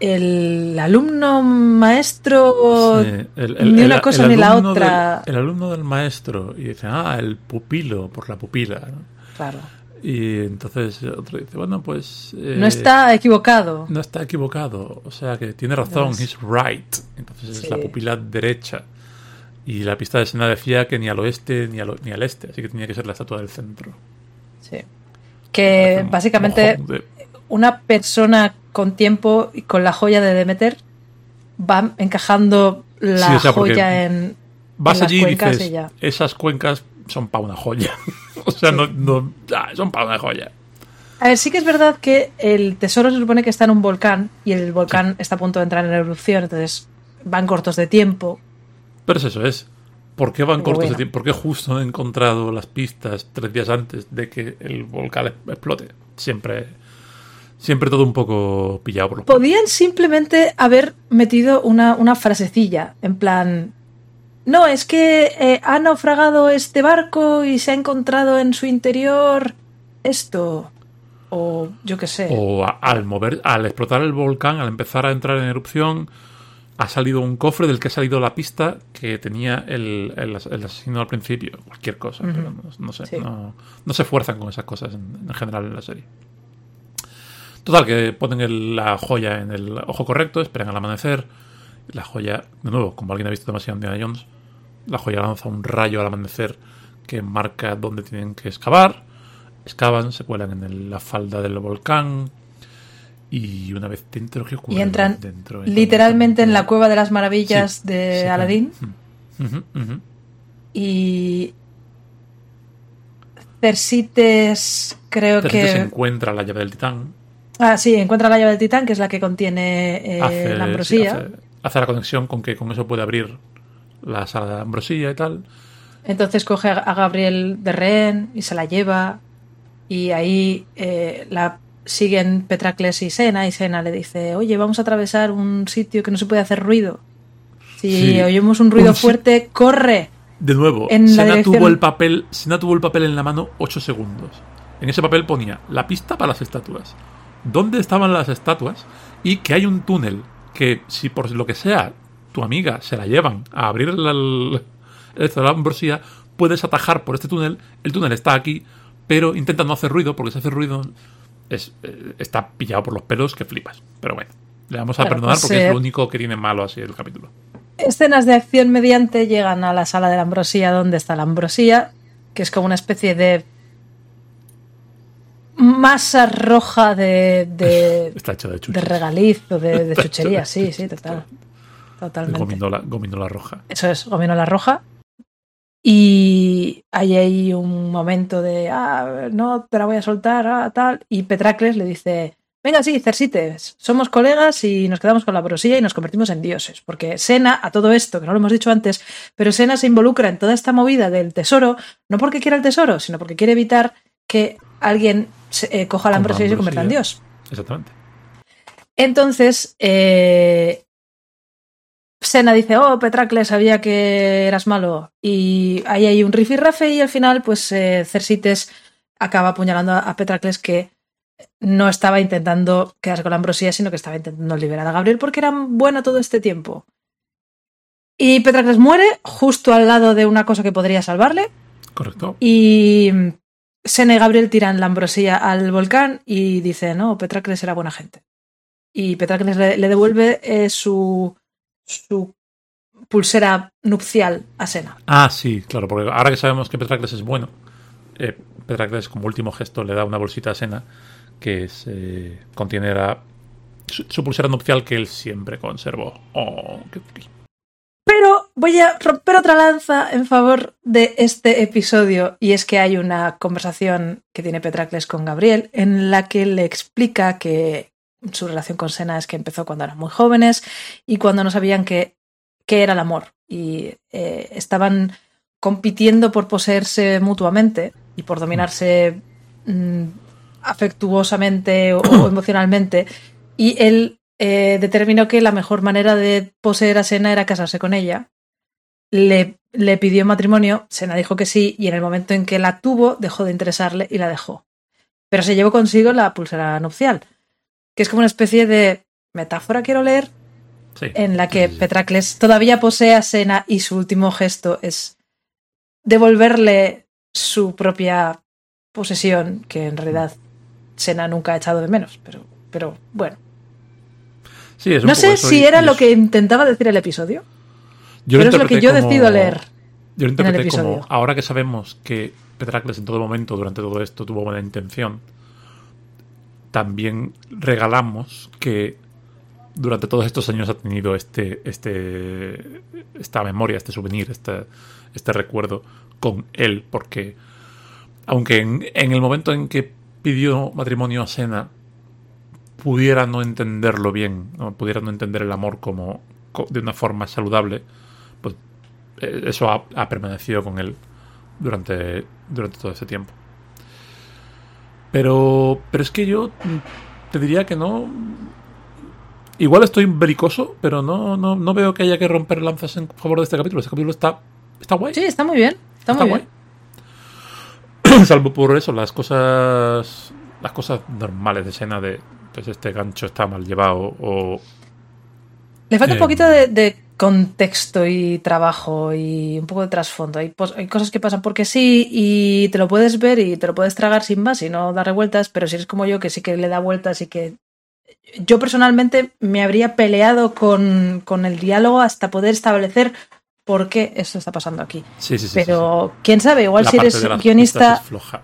el alumno maestro... Sí, el, ni una cosa ni la otra. del- el alumno del maestro. Y dice, ah, el pupilo, por la pupila. ¿no? Claro. Y entonces otro dice, bueno, pues... eh, No está equivocado. No está equivocado. O sea que tiene razón, he's right. Entonces Sí. es la pupila derecha. Y la pista de escena decía que ni al oeste ni al, ni al este. Así que tenía que ser la estatua del centro. Sí. Que básicamente una persona con tiempo y con la joya de Demeter va encajando la Sí, o sea, porque joya en, Vas en las allí y cuencas dices, y ya. esas cuencas son para una joya. (laughs) o sea, no, no ah, son para una joya. A ver, sí que es verdad que el tesoro se supone que está en un volcán y el volcán está a punto de entrar en erupción, entonces van cortos de tiempo. Pero es eso, es. ¿Por qué van Pero cortos de tiempo? ¿Por qué justo han encontrado las pistas tres días antes de que el volcán explote? Siempre, siempre todo un poco pillado por los Podían simplemente haber metido una, una frasecilla, en plan... No, es que eh, ha naufragado este barco y se ha encontrado en su interior esto. O yo qué sé. O a- al mover, al explotar el volcán, al empezar a entrar en erupción, ha salido un cofre del que ha salido la pista que tenía el, el as- el asesino al principio. Cualquier cosa, pero no, no sé. Sí. No, no se esfuerzan con esas cosas en, en general en la serie. Total, que ponen el- la joya en el ojo correcto, esperan al amanecer. La joya, de nuevo, como alguien ha visto demasiado Indiana Jones, la joya lanza un rayo al amanecer que marca dónde tienen que excavar. Excavan, se cuelan en el- la falda del volcán. Y una vez dentro, ¿qué ocurre? Y entran dentro, literalmente en la cueva de las maravillas Sí, de sí, Aladdin. Ujú. Y Cersites creo Cersites que... encuentra la llave del titán. Ah, sí, encuentra la llave del titán, que es la que contiene eh, hace, la sí, ambrosía. hace, hace la conexión con que con eso puede abrir la sala de ambrosía y tal. Entonces coge a Gabriel de rehén y se la lleva. Y ahí eh, la siguen Petracles y Sena. Y Sena le dice: Oye, vamos a atravesar un sitio que no se puede hacer ruido. Si Sí. oímos un ruido fuerte, corre. De nuevo, En la Sena dirección- tuvo el papel, Sena tuvo el papel en la mano 8 segundos. En ese papel ponía la pista para las estatuas, dónde estaban las estatuas y que hay un túnel que si por lo que sea tu amiga se la llevan a abrir esto de la ambrosía, puedes atajar por este túnel. El túnel está aquí, pero intenta no hacer ruido porque si hace ruido es, eh, está pillado por los pelos que flipas. Pero bueno, le vamos a Claro, perdonar pues, porque eh, es lo único que tiene malo así el capítulo. Escenas de acción mediante llegan a la sala de la ambrosía, donde está la ambrosía, que es como una especie de masa roja de, de, (laughs) Está hecho de de chuches. regaliz o de, chuchería. Sí, sí, total. Totalmente. Gominola, gominola roja. Eso es, gominola roja. Y hay ahí un momento de, ah, no te la voy a soltar, ah, tal. Y Petracles le dice, venga, sí, Cersites, somos colegas y nos quedamos con la brosilla y nos convertimos en dioses. Porque Sena, a todo esto, que no lo hemos dicho antes, pero Sena se involucra en toda esta movida del tesoro, no porque quiera el tesoro, sino porque quiere evitar que alguien eh, coja la Coma ambrosía y se convierta en dios. Exactamente. Entonces, eh, Sena dice, oh, Petracles, sabía que eras malo. Y ahí hay un rifirrafe y al final, pues eh, Cersites acaba apuñalando a, a Petracles que no estaba intentando quedarse con la ambrosía, sino que estaba intentando liberar a Gabriel porque era bueno todo este tiempo. Y Petracles muere justo al lado de una cosa que podría salvarle. Correcto. Y Sena y Gabriel tiran la ambrosía al volcán y dicen, no, Petracles era buena gente. Y Petracles le, le devuelve eh, su, su pulsera nupcial a Sena. Ah, sí, claro, porque ahora que sabemos que Petracles es bueno, eh, Petracles como último gesto le da una bolsita a Sena que es, eh, contiene la- su, su pulsera nupcial que él siempre conservó. Oh, qué. Pero voy a romper otra lanza en favor de este episodio y es que hay una conversación que tiene Petracles con Gabriel en la que le explica que su relación con Sena es que empezó cuando eran muy jóvenes y cuando no sabían qué qué era el amor y eh, estaban compitiendo por poseerse mutuamente y por dominarse mm, afectuosamente o, o (clears throat) emocionalmente y él eh, determinó que la mejor manera de poseer a Sena era casarse con ella. Le, le pidió matrimonio, Sena dijo que sí, y en el momento en que la tuvo, dejó de interesarle y la dejó. Pero se llevó consigo la pulsera nupcial, que es como una especie de metáfora, quiero leer, Sí. en la que. Petracles todavía posee a Sena y su último gesto es devolverle su propia posesión, que en realidad Sena nunca ha echado de menos, pero, pero bueno. Sí, es un No poco sé eso si y- era y lo que intentaba decir el episodio, yo pero es lo que yo como- decido leer. Yo lo interpreté como, episodio. ahora que sabemos que Petracles en todo momento, durante todo esto, tuvo buena intención, también regalamos que durante todos estos años ha tenido este, este, esta memoria, este souvenir, este, este recuerdo con él, porque aunque en, en el momento en que pidió matrimonio a Sena, pudiera no entenderlo bien, ¿no? pudiera no entender el amor como co- de una forma saludable, eso ha, ha permanecido con él durante, durante todo ese tiempo. Pero, pero es que yo te diría que no. Igual estoy belicoso, pero no, no, no veo que haya que romper lanzas en favor de este capítulo. Este capítulo está, está guay. Sí, está muy bien, está, muy bien. guay. (clears throat) Salvo por eso, las cosas. Las cosas normales de escena de. Pues este gancho está mal llevado. O. Le falta un poquito de, de contexto y trabajo y un poco de trasfondo. Hay, hay cosas que pasan porque sí y te lo puedes ver y te lo puedes tragar sin más y no darle vueltas, pero si eres como yo que sí que le da vueltas y que yo personalmente me habría peleado con, con el diálogo hasta poder establecer por qué esto está pasando aquí. Sí, sí, sí. Pero quién sabe, igual La si eres guionista pistas es floja.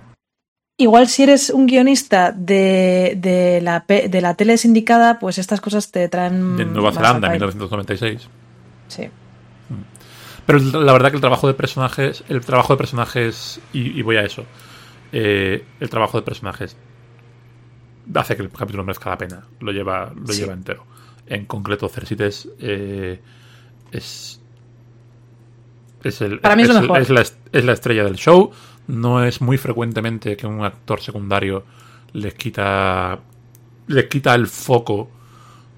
Igual si eres un guionista de, de, la, de la tele sindicada, pues estas cosas te traen... De Nueva Zelanda, al en pairo. 1996. Sí. Pero la verdad que el trabajo de personajes, el trabajo de personajes, y, y voy a eso, eh, el trabajo de personajes hace que el capítulo merezca la pena, lo lleva, lo Sí. lleva entero. En concreto, Cersites eh, es, es, el, Para mí es lo el- mejor. es la, es la estrella del show. No es muy frecuentemente que un actor secundario les quita, les quita el foco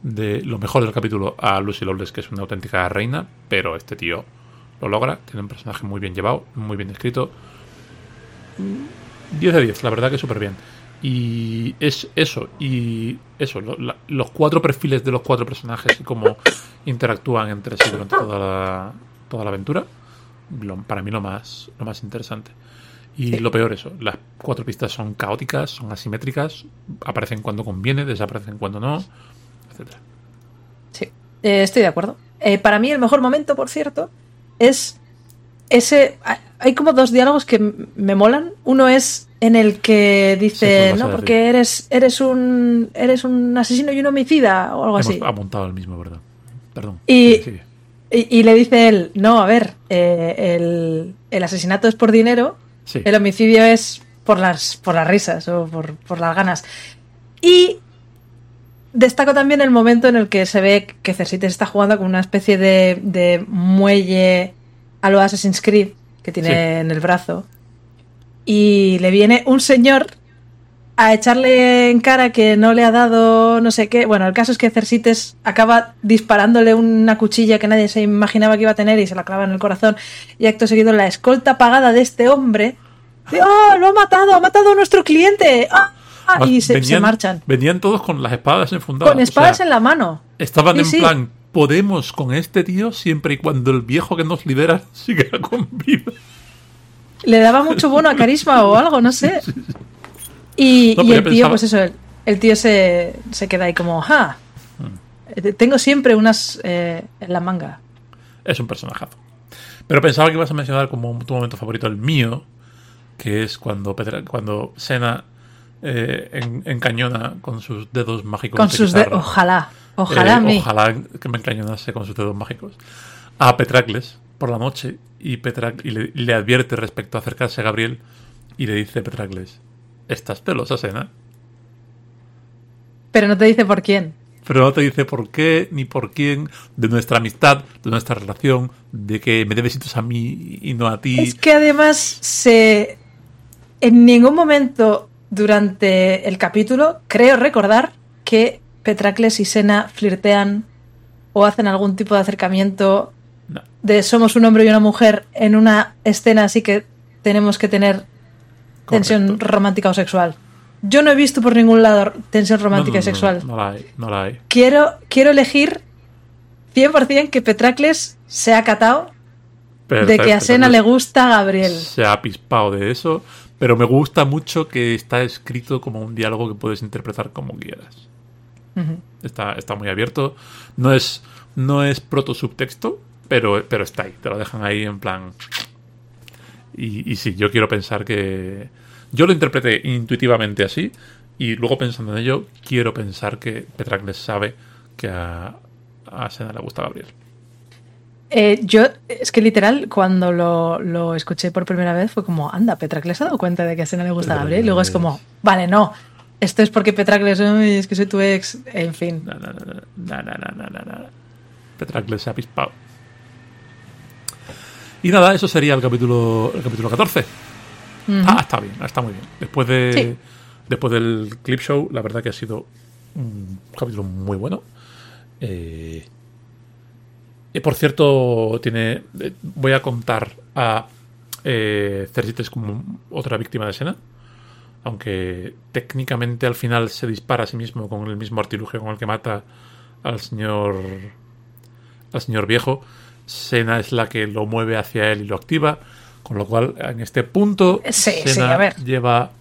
de lo mejor del capítulo a Lucy Lawless, que es una auténtica reina, pero este tío lo logra, tiene un personaje muy bien llevado, muy bien escrito. 10 de 10, la verdad que súper bien. Y es eso, y eso, los cuatro perfiles de los cuatro personajes y cómo interactúan entre sí durante toda la, toda la aventura, para mí lo más, lo más interesante. Y Sí. lo peor eso, las cuatro pistas son caóticas, son asimétricas, aparecen cuando conviene, desaparecen cuando no, etcétera. Sí, eh, estoy de acuerdo. Eh, para mí el mejor momento, por cierto, es ese... hay- como dos diálogos que me molan. Uno es en el que dice, no, porque eres, eres, un, eres un asesino y un homicida o algo Hemos así. apuntado el mismo, ¿verdad? Perdón. Y- Sí, sigue. Y, y le dice él, no, a ver, eh, el, el asesinato es por dinero, Sí. el homicidio es por las, por las risas o por, por las ganas. Y destaco también el momento en el que se ve que Cersites está jugando con una especie de, de muelle a lo Assassin's Creed que tiene Sí. en el brazo. Y le viene un señor a echarle en cara que no le ha dado no sé qué. Bueno, el caso es que Cersites acaba disparándole una cuchilla que nadie se imaginaba que iba a tener y se la clava en el corazón. Y acto seguido la escolta pagada de este hombre. ¡Oh, lo ha matado! ¡Ha matado a nuestro cliente! ¡Ah! ah", y se, marchan. Venían todos con las espadas enfundadas. Con o espadas sea, en la mano. Estaban Sí, en sí. plan, podemos con este tío siempre y cuando el viejo que nos lidera (laughs) siga con vida. Le daba mucho bono a carisma o algo, no sé. (laughs) Y, No, y pero el tío, pensaba- pues eso, el, el tío se, se queda ahí como, ¡ja! Mm. Eh, Tengo siempre unas eh, en la manga. Es un personajazo. Pero pensaba que ibas a mencionar como tu momento favorito el mío, que es cuando, Petra- cuando Sena eh, en- encañona con sus dedos mágicos. Con de sus de... guitarra. Ojalá, ojalá Eh, a mí. Ojalá que me encañonase con sus dedos mágicos. A Petracles por la noche y, Petrac- y le, y le advierte respecto a acercarse a Gabriel y le dice Petracles, ¿estás celosa, Sena? Pero no te dice por quién. Pero no te dice por qué ni por quién, de nuestra amistad, de nuestra relación, de que me debes a mí y no a ti. Es que además se... En ningún momento durante el capítulo creo recordar que Petracles y Sena flirtean o hacen algún tipo de acercamiento No. de somos un hombre y una mujer en una escena así que tenemos que tener tensión romántica o sexual. Yo no he visto por ningún lado tensión romántica No, y no, sexual. No, la hay, no la hay. Quiero, quiero elegir 100% que Petracles se ha catado Pero de que a Sena le gusta Gabriel. Se ha pispado de eso, pero me gusta mucho que está escrito como un diálogo que puedes interpretar como quieras. Está, está muy abierto. No es, no es proto-subtexto, pero, pero está ahí. Te lo dejan ahí en plan. Y, sí, yo quiero pensar que... Yo lo interpreté intuitivamente así y luego pensando en ello, quiero pensar que Petracles sabe que a, a Sena le gusta Gabriel. Eh, yo, es que literal, cuando lo, lo, escuché por primera vez fue como, anda, Petracles ha dado cuenta de que a Sena le gusta Gabriel. Y luego es como, vale, no, esto es porque Petracles, es que soy tu ex, en fin. No, no, no, no, no, no, no, no. Petracles se ha pispado. Y nada, eso sería el capítulo, el capítulo 14. Ujú. Ah, está bien, está muy bien. Después de Sí. después del clip show, la verdad que ha sido un capítulo muy bueno. Eh, y por cierto, tiene eh, voy a contar a eh, Cersites como otra víctima de escena. Aunque técnicamente al final se dispara a sí mismo con el mismo artilugio con el que mata al señor al señor viejo. Sena es la que lo mueve hacia él y lo activa. Con lo cual, en este punto, Sí, sí, Sena a ver. lleva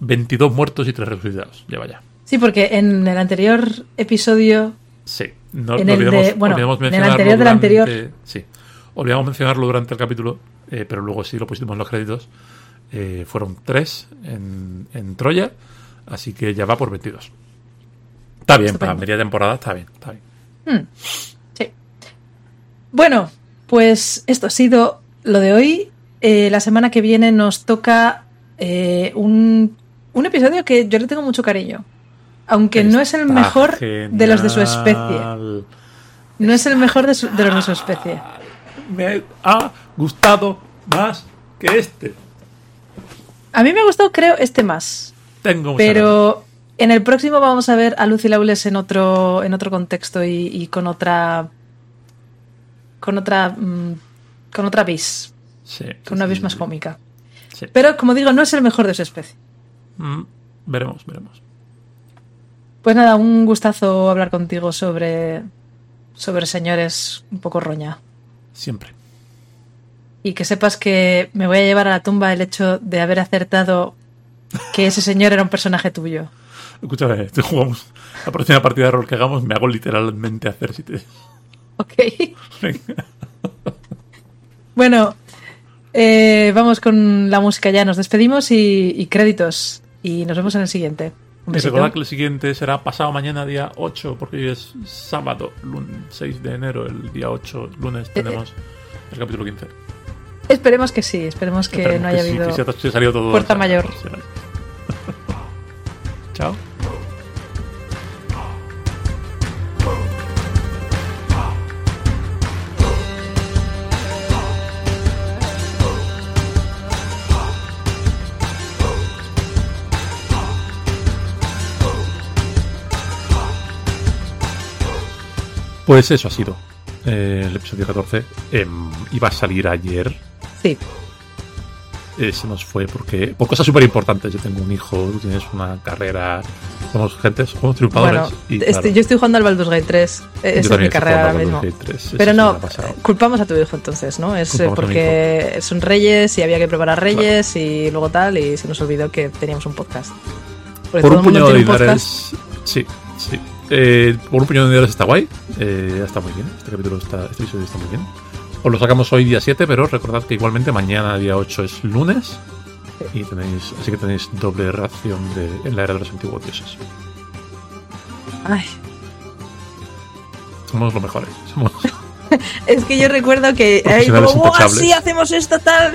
22 muertos y 3 resucitados. Lleva ya. Sí, porque en el anterior episodio, Sí. No, En no el de- bueno, olvidemos en el anterior del anterior. Sí. Olvidamos mencionarlo durante el capítulo, eh, pero luego sí lo pusimos en los créditos. Eh, fueron 3 en, en Troya, así que ya va por 22. Está bien, para media temporada está bien, está bien. sí. Bueno, pues esto ha sido lo de hoy. Eh, la semana que viene nos toca eh, un, un episodio que yo le tengo mucho cariño. Aunque no es el mejor de los de su especie. No es el mejor de, su- de los de su especie. Me ha gustado más que este. A mí me ha gustado, creo, este más. Tengo ganas. Pero En el próximo vamos a ver a Lucy Lawless en otro, en otro contexto y, y con otra. Con otra. mm, con otra vis. Sí. Con una vis más cómica. Sí. Pero como digo, no es el mejor de su especie. Mm, veremos, veremos. Pues nada, un gustazo hablar contigo sobre. sobre señores un poco roña. Siempre. Y que sepas que me voy a llevar a la tumba el hecho de haber acertado que ese señor era un personaje tuyo. Escúchame, (laughs) te jugamos la próxima partida de rol que hagamos, me hago literalmente hacer si te. Ok. Venga. Bueno, eh, vamos con la música ya. Nos despedimos y, y créditos. Y nos vemos en el siguiente. Y recordad que el siguiente será pasado mañana, día 8, porque hoy es sábado, lun- 6 de enero, el día 8, lunes, tenemos el capítulo 15. Esperemos que sí, esperemos que Esperemos no haya sí, habido. que se ha- se ha salido todo Puerta mayor. sí. (laughs) Chao. Pues eso ha sido eh, el episodio 14. Em, iba a salir ayer, Sí, eh, se nos fue porque por cosas súper importantes. Yo tengo un hijo, tú tienes una carrera, somos gente, somos triunfadores. bueno, y, este- yo estoy jugando al Baldur's Gate 3. yo Esa es mi carrera ahora mismo. al Gate 3, eso Pero no, culpamos a tu hijo entonces, ¿no? Es eh, Culpamos porque son reyes y había que preparar reyes y luego tal, y se nos olvidó que teníamos un podcast. Porque Por todo un puñado de podcast. Sí, sí. Eh, por un puñado de dinares está guay. Eh, está muy bien. Este capítulo está, este episodio está muy bien. Os lo sacamos hoy día 7, pero recordad que igualmente mañana día 8 es lunes. Y tenéis, así que tenéis doble ración de, en la era de los antiguos dioses. Ay, Somos los mejores. Somos, (laughs) es que yo recuerdo que ahí como, "Buah, intachables". sí, hacemos esto tal.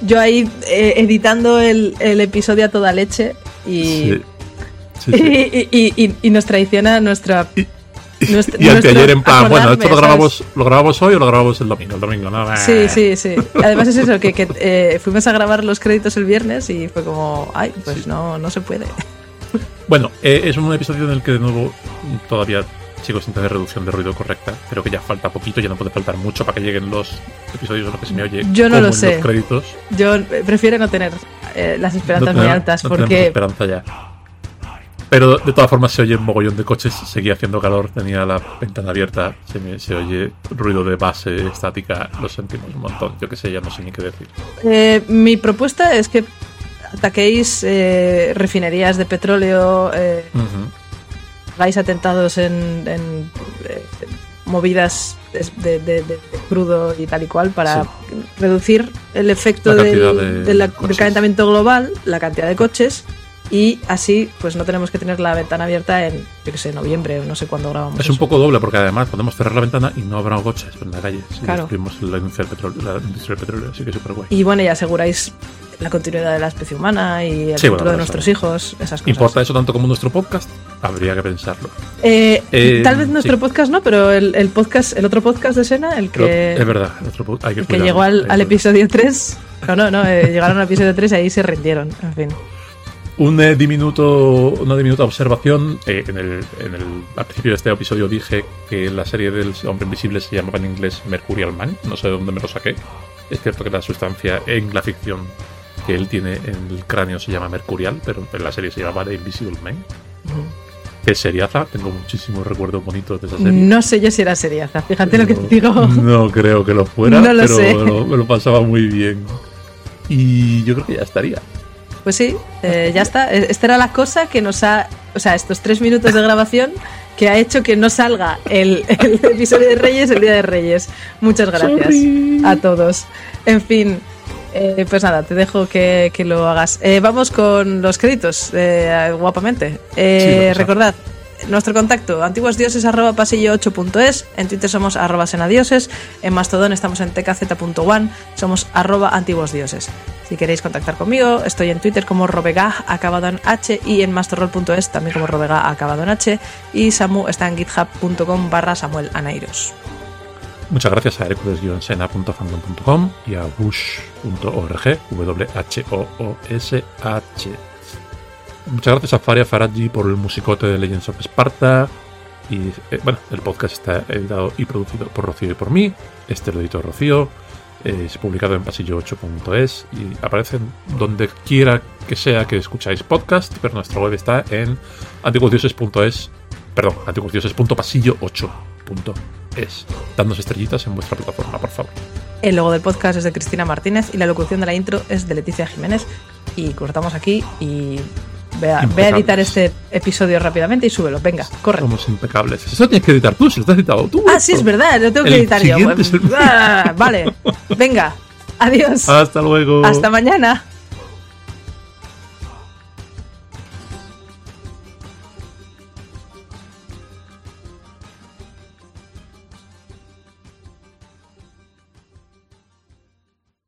Yo ahí eh, editando el, el episodio a toda leche y, sí. Sí, sí. y, y- y- y nos traiciona nuestra. nuestra- Y anteayer en plan, bueno, esto lo ¿sabes? grabamos, lo grabamos hoy o lo grabamos el domingo. El domingo, ¿no? Sí, sí, sí. Además es eso, que, que, eh, fuimos a grabar los créditos el viernes y fue como, ay, pues Sí. no, no se puede. Bueno, eh, es un episodio en el que de nuevo todavía sigo sin tener reducción de ruido correcta. Creo que ya falta poquito, ya no puede faltar mucho para que lleguen los episodios en los que se me oye. Yo no lo sé. Los créditos. Yo eh, prefiero no tener eh, las esperanzas No muy altas no porque esperanza ya. Pero de todas formas se oye un mogollón de coches, seguía haciendo calor, tenía la ventana abierta, se, me- se oye ruido de base estática, lo sentimos un montón, yo qué sé, ya no sé ni qué decir. eh, mi propuesta es que ataquéis eh, refinerías de petróleo, eh, Ujú. hagáis atentados en, en, eh, movidas de, de- de- crudo y tal y cual para Sí. reducir el efecto del, del calentamiento global, la cantidad de coches y así pues no tenemos que tener la ventana abierta en, yo que sé, noviembre o no sé cuándo grabamos. Es un poco doble porque además podemos cerrar la ventana y no habrá coches en la calle. Si Claro. la industria del petróleo, petróleo así que súper guay. Y bueno, y aseguráis la continuidad de la especie humana y el Sí, futuro bueno, de nuestros hijos, esas cosas. ¿Importa eso tanto como nuestro podcast? Habría que pensarlo. Eh, Eh, tal vez nuestro sí. podcast no, pero el, el podcast, el otro podcast de Sena, el Pero que, es verdad, po- hay que, el que llegó al, episodio 3. No, no, no, eh, llegaron al episodio 3 y ahí se rindieron. En fin. Un eh, diminuto, una diminuta observación. eh, en el, en el, al principio de este episodio dije que la serie del Hombre Invisible se llamaba en inglés Mercurial Man. No sé de dónde me lo saqué. Es cierto que la sustancia en la ficción que él tiene en el cráneo se llama Mercurial, pero en la serie se llama The Invisible Man. Que es seriaza. Tengo muchísimos recuerdos bonitos de esa serie. No sé yo si era seriaza, fíjate lo que te digo. No creo que lo fuera, (laughs) No lo pero sé. Lo, me lo pasaba muy bien. Y yo creo que ya estaría. Pues sí, eh, ya está. Eh, Esta era la cosa que nos ha. O sea, estos tres minutos de grabación que ha hecho que no salga el, el episodio de Reyes el día de Reyes. Muchas gracias Sorry. a todos. En fin. eh, pues nada, te dejo que, que lo hagas. Eh, vamos con los créditos, eh, guapamente. Eh, Sí, recordad, nuestro contacto, antiguosdioses arroba pasillo 8.es, en Twitter somos arroba senadioses, en Mastodon estamos en tkz.one, somos arroba antiguosdioses. Si queréis contactar conmigo, estoy en Twitter como robega acabado en h y en masterrol.es también como robega acabado en h y Samu está en github.com barra Samuel Anairos. Muchas gracias a hercules-sena.fandom.com y a wush.org, w h o o s h Muchas gracias a Faria Faraji por el musicote de Legends of Sparta. Y eh, bueno, el podcast está editado y producido por Rocío y por mí. Este lo editó Rocío. Eh, es publicado en pasillo8.es y aparece donde quiera que sea que escucháis podcast, pero nuestra web está en antiguosdioses.es, perdón, antiguosdioses.pasillo8.es. Dadnos estrellitas en vuestra plataforma, por favor. El logo del podcast es de Cristina Martínez y la locución de la intro es de Leticia Jiménez. Y cortamos aquí y ve a, editar este episodio rápidamente y súbelo. Venga, corre. Somos impecables. Eso tienes que editar tú, si lo has editado tú. Ah, sí, es verdad, lo tengo que editar yo. el- Ah, vale, (laughs) venga, adiós. Hasta luego. Hasta mañana.